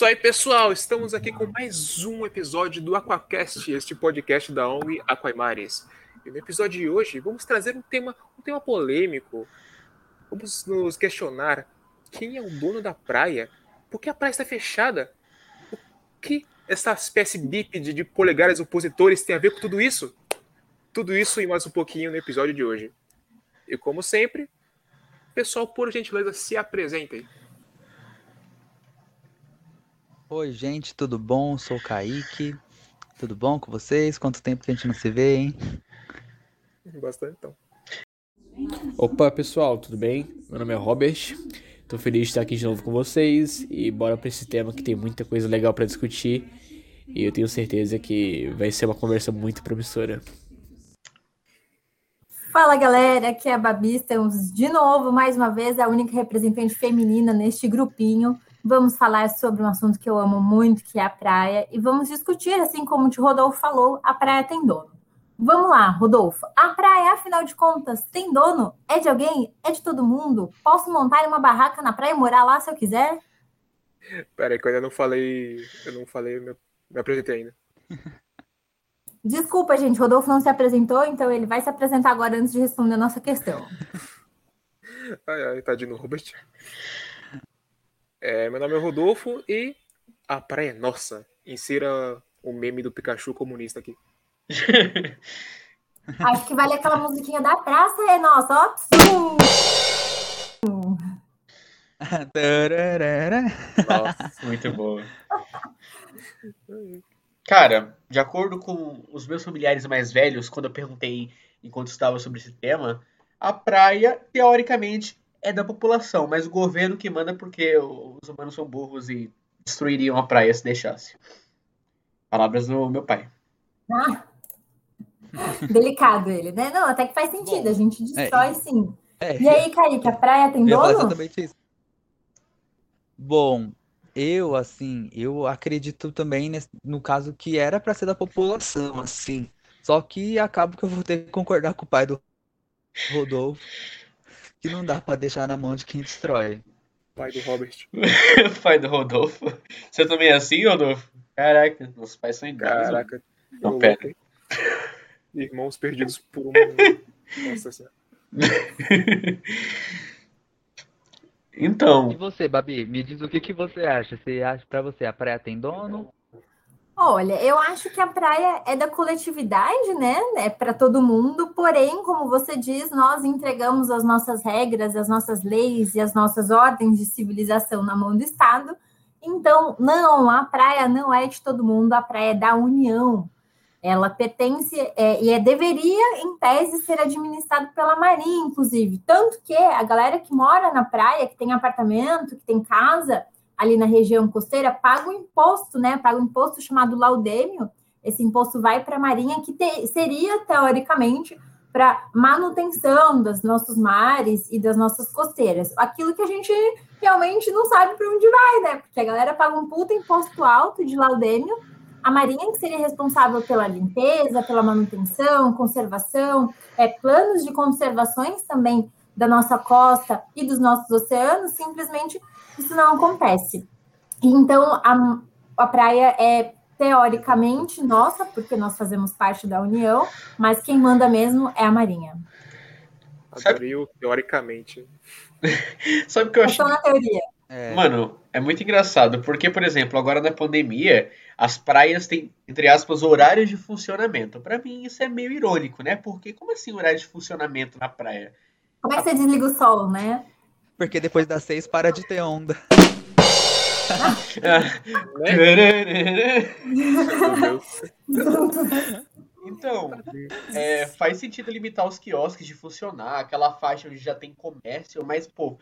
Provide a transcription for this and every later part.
Isso aí, pessoal. Estamos aqui com mais um episódio do Aquacast, este podcast da ONG Aquaimares. E no episódio de hoje, vamos trazer um tema, um tema polêmico. Vamos nos questionar quem é o dono da praia? Por que a praia está fechada? O que essa espécie bípede de polegares opositores tem a ver com tudo isso? Tudo isso e mais um pouquinho no episódio de hoje. E como sempre, pessoal, por gentileza, se apresentem. Oi, gente, tudo bom? Sou o Kaique. Tudo bom com vocês? Quanto tempo que a gente não se vê, hein? Bastante, então. Opa, pessoal, tudo bem? Meu nome é Robert. Tô feliz de estar aqui de novo com vocês e bora para esse tema que tem muita coisa legal para discutir e eu tenho certeza que vai ser uma conversa muito promissora. Fala galera, aqui é a Babi, estamos de novo, mais uma vez, a única representante feminina neste grupinho. Vamos falar sobre um assunto que eu amo muito, que é a praia, e vamos discutir, assim como o Rodolfo falou, a praia tem dono. Vamos lá, Rodolfo. A praia, afinal de contas, tem dono? É de alguém? É de todo mundo? Posso montar uma barraca na praia e morar lá se eu quiser? Pera aí, que eu ainda não falei. Eu não falei, me, me apresentei ainda. Desculpa, gente, Rodolfo não se apresentou, então ele vai se apresentar agora antes de responder a nossa questão. ai, ai, tadinho, Robert. É, meu nome é Rodolfo e a praia é nossa. Insira o meme do Pikachu comunista aqui. Acho que vale aquela musiquinha da praça, é nossa, ó. Nossa, muito boa. Cara, de acordo com os meus familiares mais velhos, quando eu perguntei enquanto estava sobre esse tema, a praia, teoricamente, é da população, mas o governo que manda porque os humanos são burros e destruiriam a praia se deixasse. Palavras do meu pai. Ah, delicado ele, né? Não, até que faz sentido, a gente destrói é, sim. É, e aí, Kaique, a praia tem dono? Exatamente isso. Bom, eu, assim, eu acredito também nesse, no caso que era para ser da população, assim. Só que acabo que eu vou ter que concordar com o pai do Rodolfo que não dá para deixar na mão de quem destrói. Pai do Robert. pai do Rodolfo. Você também é assim, Rodolfo? Caraca, nossos pais são iguais. Caraca. Não, pera. Irmãos perdidos por um. Nossa senhora. então. E você, Babi, me diz o que, que você acha? Você acha para você a praia tem dono Olha, eu acho que a praia é da coletividade, né? É para todo mundo, porém, como você diz, nós entregamos as nossas regras, as nossas leis e as nossas ordens de civilização na mão do Estado. Então, não, a praia não é de todo mundo, a praia é da União. Ela pertence é, e é, deveria, em tese, ser administrado pela Marinha, inclusive. Tanto que a galera que mora na praia, que tem apartamento, que tem casa, ali na região costeira paga um imposto, né? Paga um imposto chamado laudêmio. Esse imposto vai para a Marinha, que te, seria, teoricamente, para manutenção dos nossos mares e das nossas costeiras. Aquilo que a gente realmente não sabe para onde vai, né? Porque a galera paga um puta imposto alto de laudêmio. A Marinha, que seria responsável pela limpeza, pela manutenção, conservação, é, planos de conservações também da nossa costa e dos nossos oceanos, simplesmente isso não acontece. Então, a, a praia é teoricamente nossa, porque nós fazemos parte da União, mas quem manda mesmo é a Marinha. Adorei teoricamente. Sabe o que eu acho? Só na teoria. É... Mano, é muito engraçado, porque, por exemplo, agora na pandemia, as praias têm, entre aspas, horários de funcionamento. Para mim, isso é meio irônico, né? Porque como assim horário de funcionamento na praia? Como é que você desliga o sol, né? Porque depois das seis para de ter onda. então, é, faz sentido limitar os quiosques de funcionar, aquela faixa onde já tem comércio, mas, pô,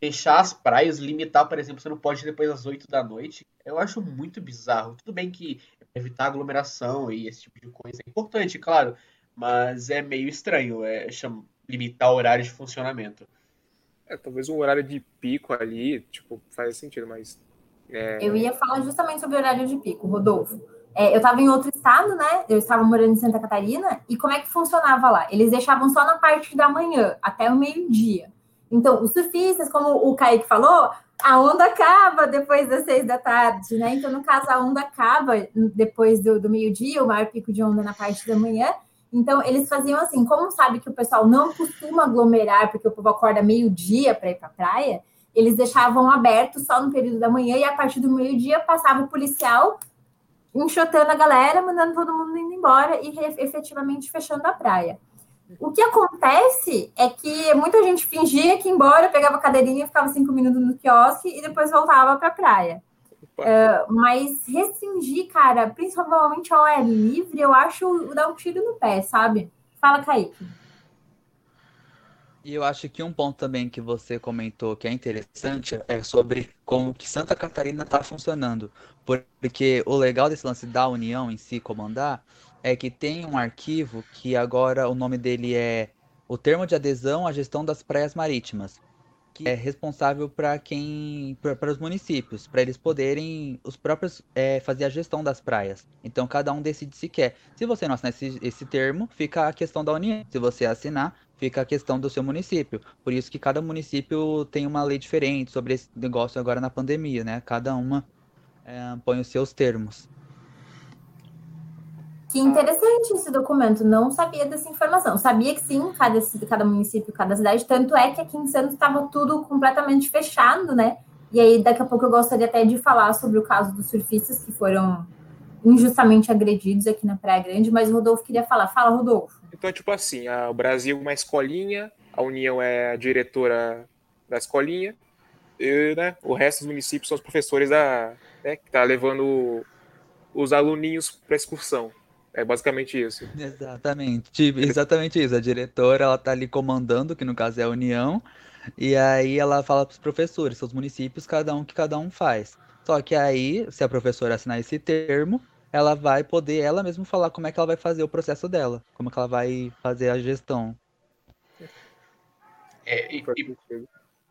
fechar as praias, limitar, por exemplo, você não pode ir depois das 8 da noite, eu acho muito bizarro. Tudo bem que evitar aglomeração e esse tipo de coisa é importante, claro, mas é meio estranho é, limitar o horário de funcionamento. É, talvez um horário de pico ali, tipo, faz sentido, mas. É... Eu ia falar justamente sobre o horário de pico, Rodolfo. É, eu estava em outro estado, né? Eu estava morando em Santa Catarina, e como é que funcionava lá? Eles deixavam só na parte da manhã, até o meio-dia. Então, os surfistas, como o Kaique falou, a onda acaba depois das seis da tarde, né? Então, no caso, a onda acaba depois do, do meio-dia, o maior pico de onda na parte da manhã. Então, eles faziam assim, como sabe que o pessoal não costuma aglomerar, porque o povo acorda meio-dia para ir para a praia, eles deixavam aberto só no período da manhã e a partir do meio-dia passava o policial enxotando a galera, mandando todo mundo indo embora e efetivamente fechando a praia. O que acontece é que muita gente fingia que ia embora, pegava a cadeirinha, ficava cinco minutos no quiosque e depois voltava para a praia. Uh, mas restringir, cara, principalmente ao ar livre, eu acho dar um tiro no pé, sabe? Fala, Kaique. E eu acho que um ponto também que você comentou que é interessante é sobre como que Santa Catarina está funcionando. Porque o legal desse lance da União em si comandar é que tem um arquivo que agora o nome dele é o termo de adesão à gestão das praias marítimas que é responsável para quem para os municípios para eles poderem os próprios é, fazer a gestão das praias. Então cada um decide se quer. Se você não assinar esse, esse termo fica a questão da união. Se você assinar fica a questão do seu município. Por isso que cada município tem uma lei diferente sobre esse negócio agora na pandemia né? Cada uma é, põe os seus termos que interessante esse documento, não sabia dessa informação. Sabia que sim, cada, cada município, cada cidade, tanto é que aqui em Santos estava tudo completamente fechado, né? E aí, daqui a pouco, eu gostaria até de falar sobre o caso dos surfistas que foram injustamente agredidos aqui na Praia Grande, mas o Rodolfo queria falar. Fala, Rodolfo. Então, tipo assim, a, o Brasil é uma escolinha, a União é a diretora da escolinha, e, né, o resto dos municípios são os professores da, né, que tá levando os aluninhos para excursão. É basicamente isso. Exatamente, tipo, exatamente isso. A diretora, ela tá ali comandando, que no caso é a União, e aí ela fala para os professores, seus municípios, cada um que cada um faz. Só que aí, se a professora assinar esse termo, ela vai poder ela mesma falar como é que ela vai fazer o processo dela, como é que ela vai fazer a gestão. É, e, e,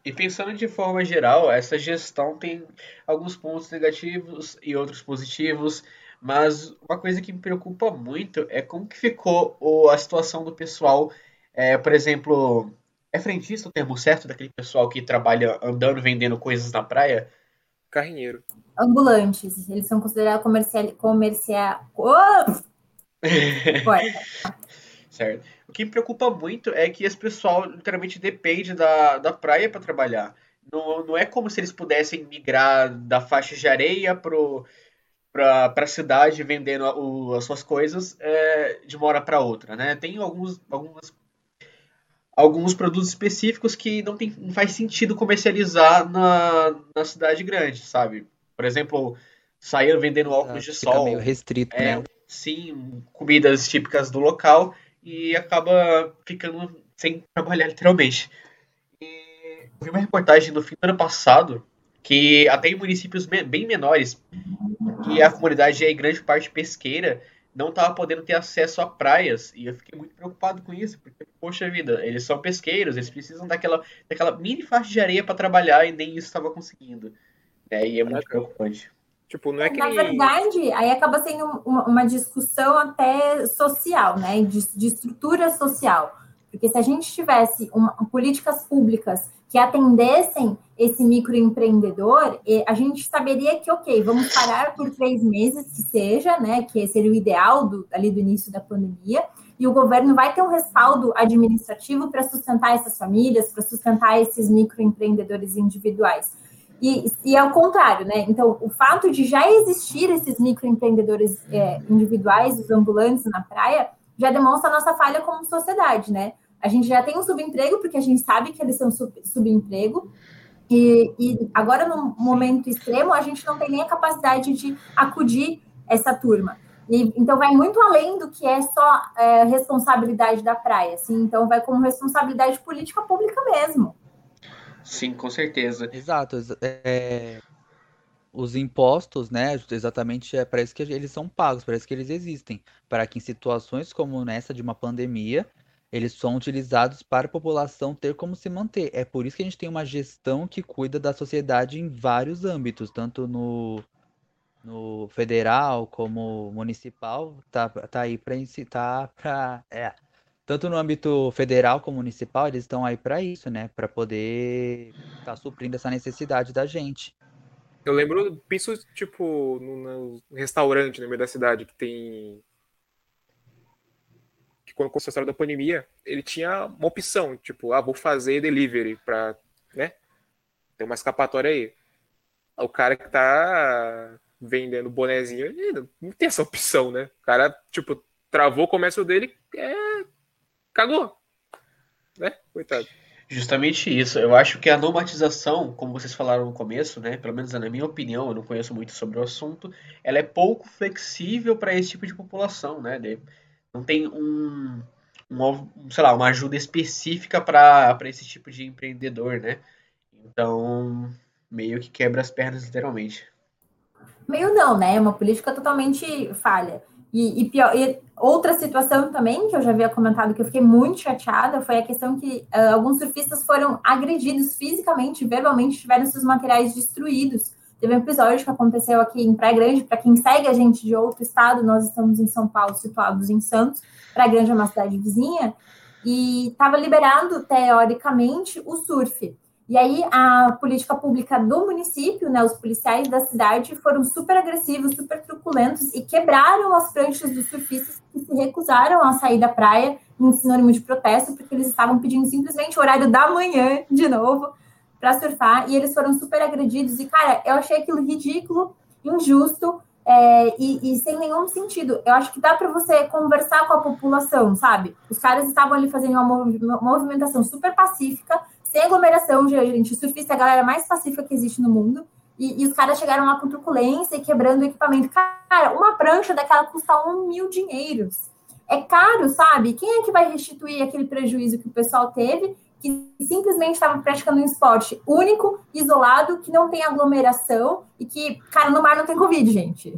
e pensando de forma geral, essa gestão tem alguns pontos negativos e outros positivos. Mas uma coisa que me preocupa muito é como que ficou o, a situação do pessoal, é, por exemplo, é frentista o termo certo daquele pessoal que trabalha andando, vendendo coisas na praia? Carrinheiro. Ambulantes. Eles são considerados comercial... comercial... Oh! certo. O que me preocupa muito é que esse pessoal literalmente depende da, da praia para trabalhar. Não, não é como se eles pudessem migrar da faixa de areia pro para a cidade vendendo o, as suas coisas é, de uma hora para outra, né? Tem alguns, algumas, alguns produtos específicos que não, tem, não faz sentido comercializar na, na cidade grande, sabe? Por exemplo, sair vendendo óculos de Fica sol. meio restrito, é, né? Sim, comidas típicas do local e acaba ficando sem trabalhar literalmente. E eu vi uma reportagem no fim do ano passado que até em municípios bem menores que a comunidade é em grande parte pesqueira, não estava podendo ter acesso a praias. E eu fiquei muito preocupado com isso, porque, poxa vida, eles são pesqueiros, eles precisam daquela, daquela mini faixa de areia para trabalhar e nem isso estava conseguindo. É, e é muito preocupante. Tipo, não é que... Na verdade, aí acaba sendo uma, uma discussão até social, né? De, de estrutura social. Porque se a gente tivesse uma, políticas públicas que atendessem esse microempreendedor, a gente saberia que, ok, vamos parar por três meses, que seja, né, que seria o ideal do, ali do início da pandemia, e o governo vai ter um respaldo administrativo para sustentar essas famílias, para sustentar esses microempreendedores individuais. E, e ao contrário, né? Então, o fato de já existir esses microempreendedores é, individuais, os ambulantes na praia, já demonstra a nossa falha como sociedade, né? A gente já tem um subemprego, porque a gente sabe que eles são sub, subemprego, e, e, agora, no momento extremo, a gente não tem nem a capacidade de acudir essa turma. E, então, vai muito além do que é só é, responsabilidade da praia. Assim, então, vai como responsabilidade política pública mesmo. Sim, com certeza. Exato. É, os impostos, né, exatamente é para isso que eles são pagos, para isso que eles existem. Para que em situações como nessa de uma pandemia, eles são utilizados para a população ter como se manter. É por isso que a gente tem uma gestão que cuida da sociedade em vários âmbitos, tanto no, no federal como municipal, tá, tá aí para incitar para é, tanto no âmbito federal como municipal, eles estão aí para isso, né? Para poder estar tá suprindo essa necessidade da gente. Eu lembro, penso, tipo, no, no restaurante no meio da cidade que tem. Que quando começou a história da pandemia, ele tinha uma opção, tipo, ah, vou fazer delivery pra, né? Tem uma escapatória aí. O cara que tá vendendo bonezinho, ele não tem essa opção, né? O cara, tipo, travou o comércio dele, é... cagou. Né? Coitado. Justamente isso. Eu acho que a normatização, como vocês falaram no começo, né, pelo menos na minha opinião, eu não conheço muito sobre o assunto, ela é pouco flexível para esse tipo de população, né? Não tem um, um sei lá, uma ajuda específica para esse tipo de empreendedor, né? Então, meio que quebra as pernas literalmente. Meio não, né? É uma política totalmente falha. E, e, pior, e outra situação também, que eu já havia comentado, que eu fiquei muito chateada, foi a questão que uh, alguns surfistas foram agredidos fisicamente, verbalmente, tiveram seus materiais destruídos. Teve um episódio que aconteceu aqui em Praia Grande, para quem segue a gente de outro estado, nós estamos em São Paulo, situados em Santos, Praia Grande é uma cidade vizinha, e estava liberado, teoricamente, o surf. E aí a política pública do município, né, os policiais da cidade foram super agressivos, super truculentos e quebraram as pranchas dos surfistas que se recusaram a sair da praia em sinônimo de protesto, porque eles estavam pedindo simplesmente o horário da manhã de novo para surfar e eles foram super agredidos. E cara, eu achei aquilo ridículo, injusto. É, e, e, sem nenhum sentido. Eu acho que dá para você conversar com a população, sabe? Os caras estavam ali fazendo uma movimentação super pacífica, sem aglomeração, gente. O surfista é a galera mais pacífica que existe no mundo. E, e, os caras chegaram lá com truculência e quebrando o equipamento. Cara, uma prancha daquela custa um mil dinheiros. É caro, sabe? Quem é que vai restituir aquele prejuízo que o pessoal teve, que simplesmente estava praticando um esporte único, isolado, que não tem aglomeração e que, cara, no mar não tem Covid, gente.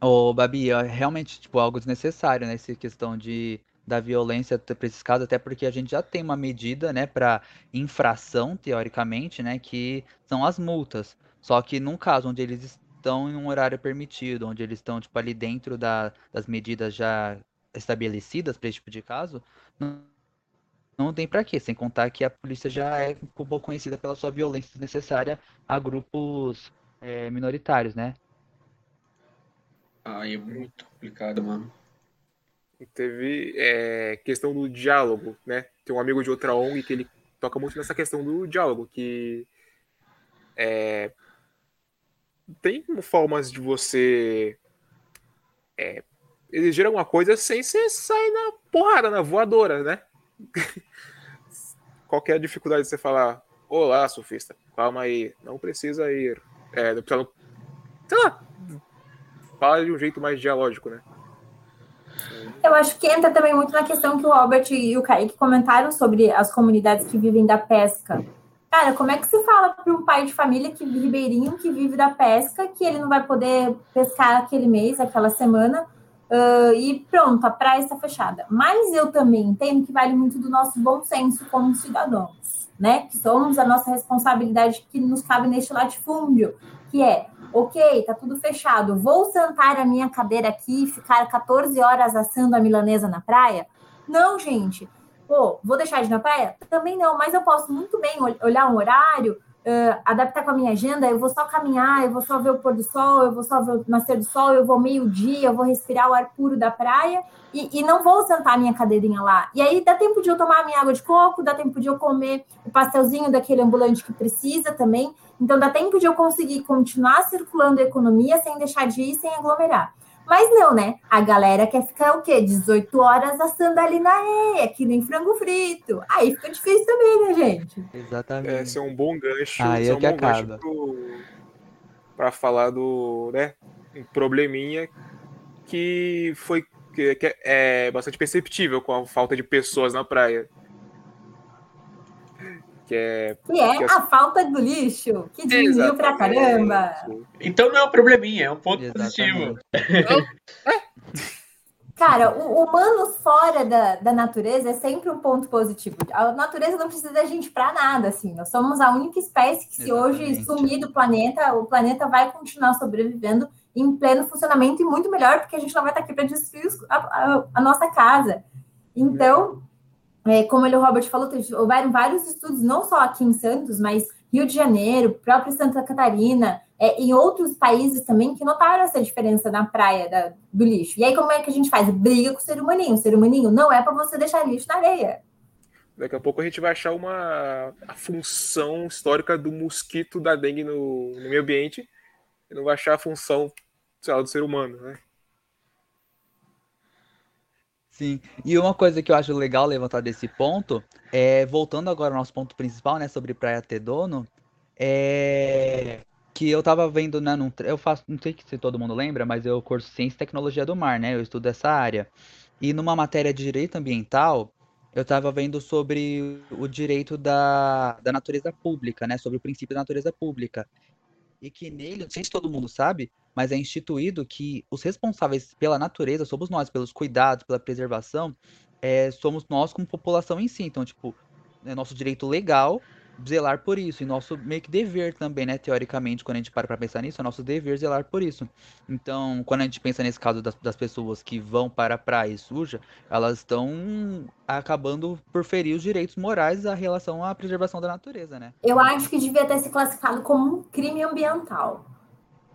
Ô, Babi, é realmente, tipo, algo desnecessário, né? Essa questão de da violência para esses casos, até porque a gente já tem uma medida, né, para infração, teoricamente, né, que são as multas. Só que num caso onde eles estão em um horário permitido, onde eles estão tipo ali dentro da, das medidas já estabelecidas para esse tipo de caso, não, não tem para quê, sem contar que a polícia já é um pouco conhecida pela sua violência desnecessária a grupos é, minoritários, né? Ah, é muito complicado, mano teve é, questão do diálogo, né? Tem um amigo de outra ONG que ele toca muito nessa questão do diálogo, que é, tem formas de você é, exigir alguma coisa sem você sair na porrada, na voadora, né? Qual a dificuldade de você falar, olá, surfista, calma aí, não precisa ir. É, sei lá, fala de um jeito mais dialógico, né? Eu acho que entra também muito na questão que o Albert e o Kaique comentaram sobre as comunidades que vivem da pesca. Cara, como é que se fala para um pai de família que ribeirinho que vive da pesca que ele não vai poder pescar aquele mês, aquela semana, uh, e pronto, a praia está fechada. Mas eu também entendo que vale muito do nosso bom senso como cidadãos, né? Que somos a nossa responsabilidade que nos cabe neste latifúndio, que é ok, tá tudo fechado, vou sentar a minha cadeira aqui e ficar 14 horas assando a milanesa na praia? Não, gente. Pô, vou deixar de ir na praia? Também não, mas eu posso muito bem olhar um horário, uh, adaptar com a minha agenda, eu vou só caminhar, eu vou só ver o pôr do sol, eu vou só ver o nascer do sol, eu vou meio-dia, eu vou respirar o ar puro da praia e, e, não vou sentar a minha cadeirinha lá. E aí dá tempo de eu tomar a minha água de coco, dá tempo de eu comer o pastelzinho daquele ambulante que precisa também. Então, dá tempo de eu conseguir continuar circulando a economia sem deixar de ir, sem aglomerar. Mas não, né? A galera quer ficar o quê? 18 horas assando ali na areia, que nem frango frito. Aí fica difícil também, né, gente? Exatamente. Esse é um bom gancho. Aí é, é um que bom acaba. Para falar do, né, um probleminha que foi que, que é bastante perceptível com a falta de pessoas na praia. Que é, que é que a falta do lixo, que diminuiu pra caramba. Então não é um probleminha, é um ponto Exatamente. positivo. Cara, o humano fora da, da natureza é sempre um ponto positivo. A natureza não precisa da gente para nada, assim. Nós somos a única espécie que, se Exatamente. hoje sumir do planeta, o planeta vai continuar sobrevivendo em pleno funcionamento e muito melhor, porque a gente não vai estar aqui para destruir a, a, a, nossa casa. Então, é, como ele, o Robert falou, houveram vários estudos, não só aqui em Santos, mas Rio de Janeiro, próprio Santa Catarina, é, em outros países também, que notaram essa diferença na praia da, do lixo. E aí, como é que a gente faz? Briga com o ser humaninho. O ser humaninho não é para você deixar lixo na areia. Daqui a pouco a gente vai achar uma a função histórica do mosquito da dengue no, no meio ambiente e não vai achar a função lá, do ser humano, né? Sim, e uma coisa que eu acho legal levantar desse ponto, é voltando agora ao nosso ponto principal, né, sobre Praia ter dono, é que eu tava vendo, né, num, eu faço, não sei se todo mundo lembra, mas eu curso Ciência e Tecnologia do Mar, né, eu estudo essa área. E numa matéria de Direito Ambiental, eu estava vendo sobre o direito da, da natureza pública, né, sobre o princípio da natureza pública. E que nele, não sei se todo mundo sabe, mas é instituído que os responsáveis pela natureza somos nós, pelos cuidados, pela preservação, é, somos nós como população em si. Então, tipo, é nosso direito legal zelar por isso. E nosso meio que dever também, né? Teoricamente, quando a gente para pra pensar nisso, é nosso dever zelar por isso. Então, quando a gente pensa nesse caso das, das pessoas que vão para a praia suja, elas estão acabando por ferir os direitos morais a relação à preservação da natureza, né? Eu acho que devia ter se classificado como um crime ambiental.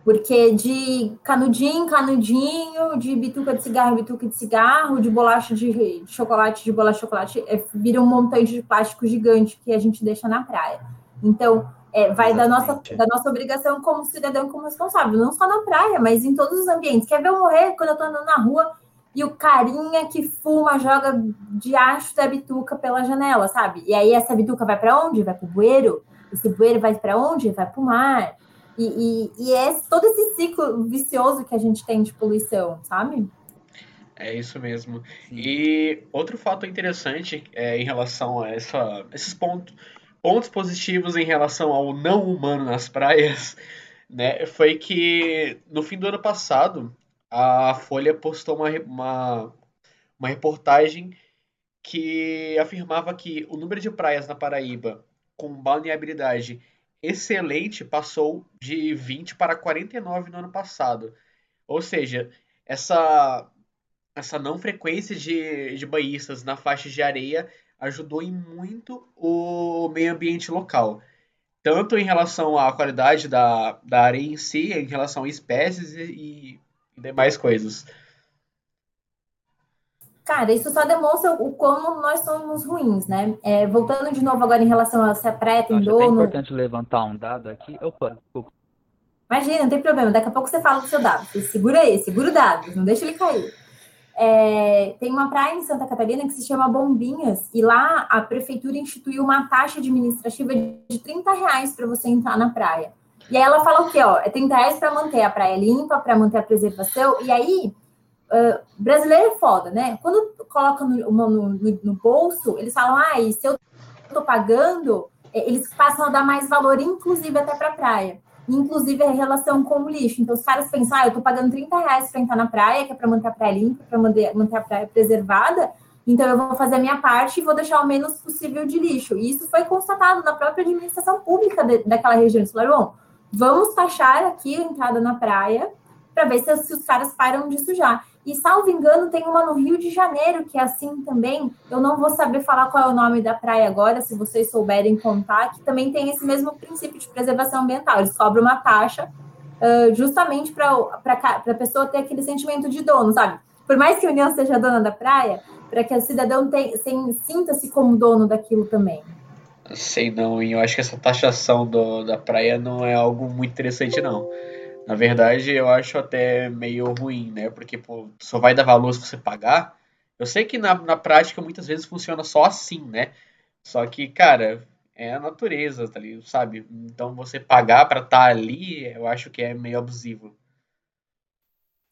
Porque de canudinho, canudinho, de bituca de cigarro, bituca de cigarro, de bolacha de, chocolate, de bolacha de chocolate, é, vira um montante de plástico gigante que a gente deixa na praia. Então, é, vai da nossa, da nossa obrigação como cidadão, como responsável, não só na praia, mas em todos os ambientes. Quer ver eu morrer quando eu tô andando na rua e o carinha que fuma joga de acho da bituca pela janela, sabe? E aí essa bituca vai para onde? Vai pro bueiro. Esse bueiro vai para onde? Vai pro mar. E, e, e, é todo esse ciclo vicioso que a gente tem de poluição, sabe? É isso mesmo. E outro fato interessante é, em relação a essa, esses pontos, pontos positivos em relação ao não humano nas praias, né, foi que no fim do ano passado a Folha postou uma, uma, uma reportagem que afirmava que o número de praias na Paraíba com balneabilidade excelente passou de 20 para 49 no ano passado. Ou seja, essa, essa não frequência de, de banhistas na faixa de areia ajudou em muito o meio ambiente local. Tanto em relação à qualidade da, da areia em si, em relação a espécies e, e demais coisas. Cara, isso só demonstra o como nós somos ruins, né? É, voltando de novo agora em relação a se a praia tem dono. É importante levantar um dado aqui. Opa, desculpa. Imagina, não tem problema. Daqui a pouco você fala do seu dado. Você segura aí, segura o dado, não deixa ele cair. É, tem uma praia em Santa Catarina que se chama Bombinhas, e lá a prefeitura instituiu uma taxa administrativa de 30 reais para você entrar na praia. E aí ela fala o quê? Ó, é 30 reais para manter a praia limpa, para manter a preservação, e aí Uh, brasileiro é foda, né? Quando coloca no, no, no, bolso, eles falam, ah, e se eu tô pagando, é, eles passam a dar mais valor, inclusive até para praia. Inclusive a relação com o lixo. Então, os caras pensam, ah, eu tô pagando 30 reais para entrar na praia, que é para manter a praia limpa, para manter, manter a praia preservada. Então, eu vou fazer a minha parte e vou deixar o menos possível de lixo. E isso foi constatado na própria administração pública de, daquela região. Eles falaram, vamos taxar aqui a entrada na praia para ver se, se os caras param de sujar. E, salvo engano, tem uma no Rio de Janeiro, que é assim também. Eu não vou saber falar qual é o nome da praia agora, se vocês souberem contar, que também tem esse mesmo princípio de preservação ambiental. Eles cobram uma taxa uh, justamente para a pessoa ter aquele sentimento de dono, sabe? Por mais que a União seja dona da praia, para que o cidadão sinta-se como dono daquilo também. Sei não, eu acho que essa taxação do, da praia não é algo muito interessante, não. Na verdade, eu acho até meio ruim, né? Porque pô, só vai dar valor se você pagar. Eu sei que na, na prática muitas vezes funciona só assim, né? Só que, cara, é a natureza, tá ali, sabe? Então você pagar para estar tá ali, eu acho que é meio abusivo.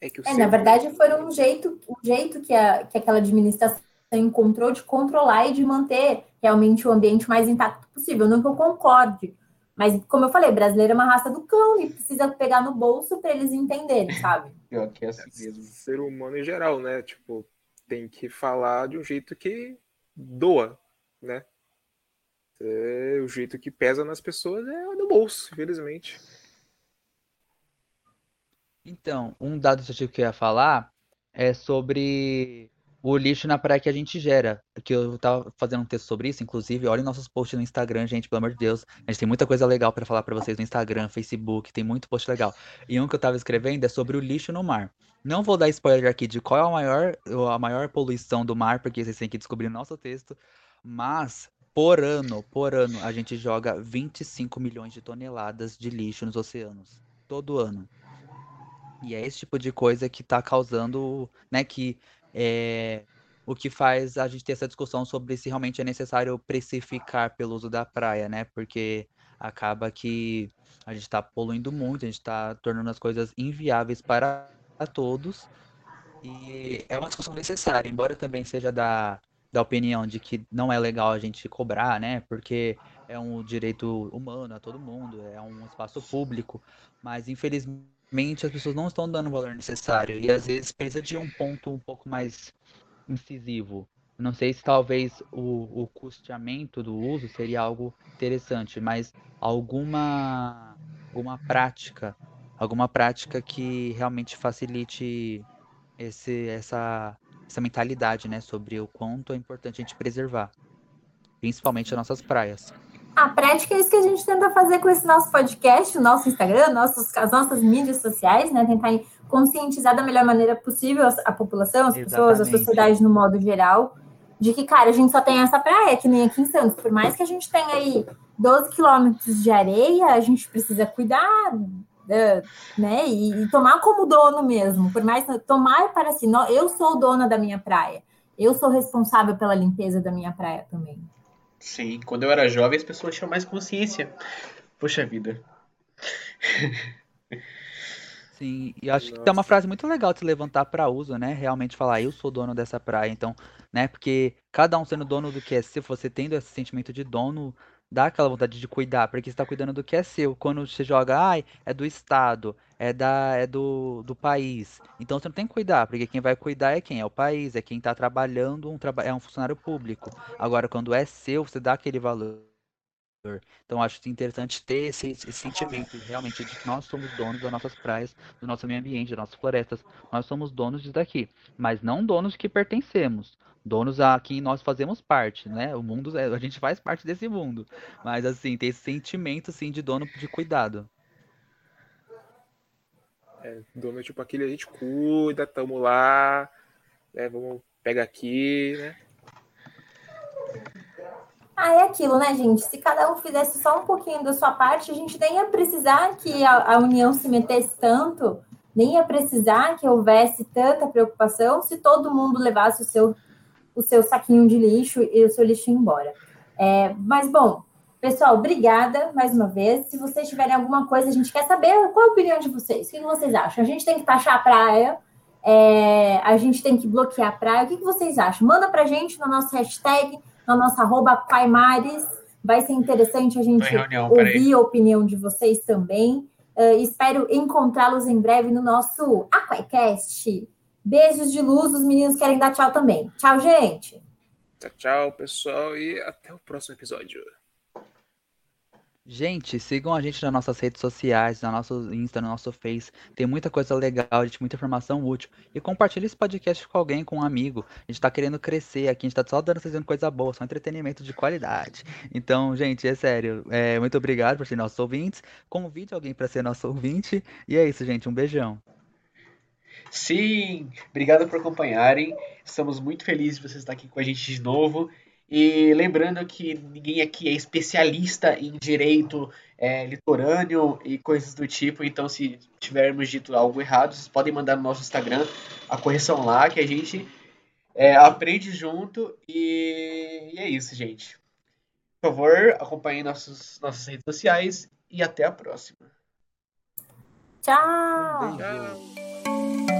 É, é na verdade, foi um jeito, um jeito que, a, que aquela administração encontrou de controlar e de manter realmente o ambiente mais intacto possível. Não que eu concorde, mas, como eu falei, brasileiro é uma raça do cão e precisa pegar no bolso para eles entenderem, sabe? Pior que é assim mesmo. Ser humano em geral, né? Tipo, tem que falar de um jeito que doa, né? É, o jeito que pesa nas pessoas é no bolso, infelizmente. Então, um dado que eu ia falar é sobre o lixo na praia que a gente gera. Que eu tava fazendo um texto sobre isso, inclusive, olhem nossos posts no Instagram, gente, pelo amor de Deus. A gente tem muita coisa legal para falar para vocês no Instagram, Facebook, tem muito post legal. E um que eu tava escrevendo é sobre o lixo no mar. Não vou dar spoiler aqui de qual é a maior, a maior poluição do mar, porque vocês têm que descobrir no nosso texto. Mas, por ano, por ano, a gente joga 25 milhões de toneladas de lixo nos oceanos. Todo ano. E é esse tipo de coisa que está causando, né, que é o que faz a gente ter essa discussão sobre se realmente é necessário precificar pelo uso da praia, né? Porque acaba que a gente está poluindo muito, a gente está tornando as coisas inviáveis para todos. E é uma discussão necessária, embora também seja da, da opinião de que não é legal a gente cobrar, né? Porque é um direito humano a todo mundo, é um espaço público, mas infelizmente mente as pessoas não estão dando o valor necessário e às vezes precisa de um ponto um pouco mais incisivo. Não sei se talvez o, o custeamento do uso seria algo interessante, mas alguma, alguma prática, alguma prática que realmente facilite esse, essa, essa mentalidade, né, sobre o quanto é importante a gente preservar, principalmente as nossas praias. A prática é isso que a gente tenta fazer com esse nosso podcast, o nosso Instagram, nossos, as nossas mídias sociais, né? Tentar conscientizar da melhor maneira possível a, população, as Exatamente. pessoas, a sociedade no modo geral, de que, cara, a gente só tem essa praia, que nem aqui em Santos. Por mais que a gente tenha aí 12 quilômetros de areia, a gente precisa cuidar, né? E, e, tomar como dono mesmo. Por mais tomar para si, eu sou dona da minha praia. Eu sou responsável pela limpeza da minha praia também. Sim, quando eu era jovem as pessoas tinham mais consciência. Poxa vida. Sim, e acho Nossa. que é uma frase muito legal de se levantar para uso, né? Realmente falar, eu sou dono dessa praia. Então, né? Porque cada um sendo dono do que é seu, você tendo esse sentimento de dono, dá aquela vontade de cuidar, porque você está cuidando do que é seu. Quando você joga, ai, é do Estado, é da é do, do país. Então você não tem que cuidar, porque quem vai cuidar é quem? É o país, é quem está trabalhando, um é um funcionário público. Agora, quando é seu, você dá aquele valor. Então acho interessante ter esse, esse, sentimento realmente de que nós somos donos das nossas praias, do nosso meio ambiente, das nossas florestas. Nós somos donos disso daqui, mas não donos que pertencemos. Donos a quem nós fazemos parte, né? O mundo, é, a gente faz parte desse mundo. Mas assim, ter esse sentimento assim de dono de cuidado. É, dono, tipo, aquele a gente cuida, tamo lá, né, vamos, pega aqui, né? Ah, é aquilo, né, gente? Se cada um fizesse só um pouquinho da sua parte, a gente nem ia precisar que a, a União se metesse tanto, nem ia precisar que houvesse tanta preocupação se todo mundo levasse o seu, o seu saquinho de lixo e o seu lixo embora. É, mas, bom, Pessoal, obrigada mais uma vez. Se vocês tiverem alguma coisa, a gente quer saber qual a opinião de vocês. O que vocês acham? A gente tem que taxar a praia, é, a gente tem que bloquear a praia. O que vocês acham? Manda pra gente no nosso hashtag, na nossa arroba Paimares. Vai ser interessante a gente reunião, ouvir a opinião de vocês também. Uh, espero encontrá-los em breve no nosso Aquacast. Beijos de luz, os meninos querem dar tchau também. Tchau, gente. Tchau, tchau, pessoal, e até o próximo episódio. Gente, sigam a gente nas nossas redes sociais, no nosso Insta, no nosso Face. Tem muita coisa legal, gente, muita informação útil. E compartilhe esse podcast com alguém, com um amigo. A gente tá querendo crescer aqui, a gente tá só dando fazendo coisa boa, só entretenimento de qualidade. Então, gente, é sério. É, muito obrigado por ser nossos ouvintes. Convide alguém para ser nosso ouvinte. E é isso, gente. Um beijão. Sim, obrigado por acompanharem. Estamos muito felizes de vocês estar aqui com a gente de novo. E lembrando que ninguém aqui é especialista em direito é, litorâneo e coisas do tipo, então se tivermos dito algo errado, vocês podem mandar no nosso Instagram a correção lá, que a gente é, aprende junto. E, e, é isso, gente. Por favor, acompanhem nossos, nossas redes sociais e até a próxima. Tchau! Tchau.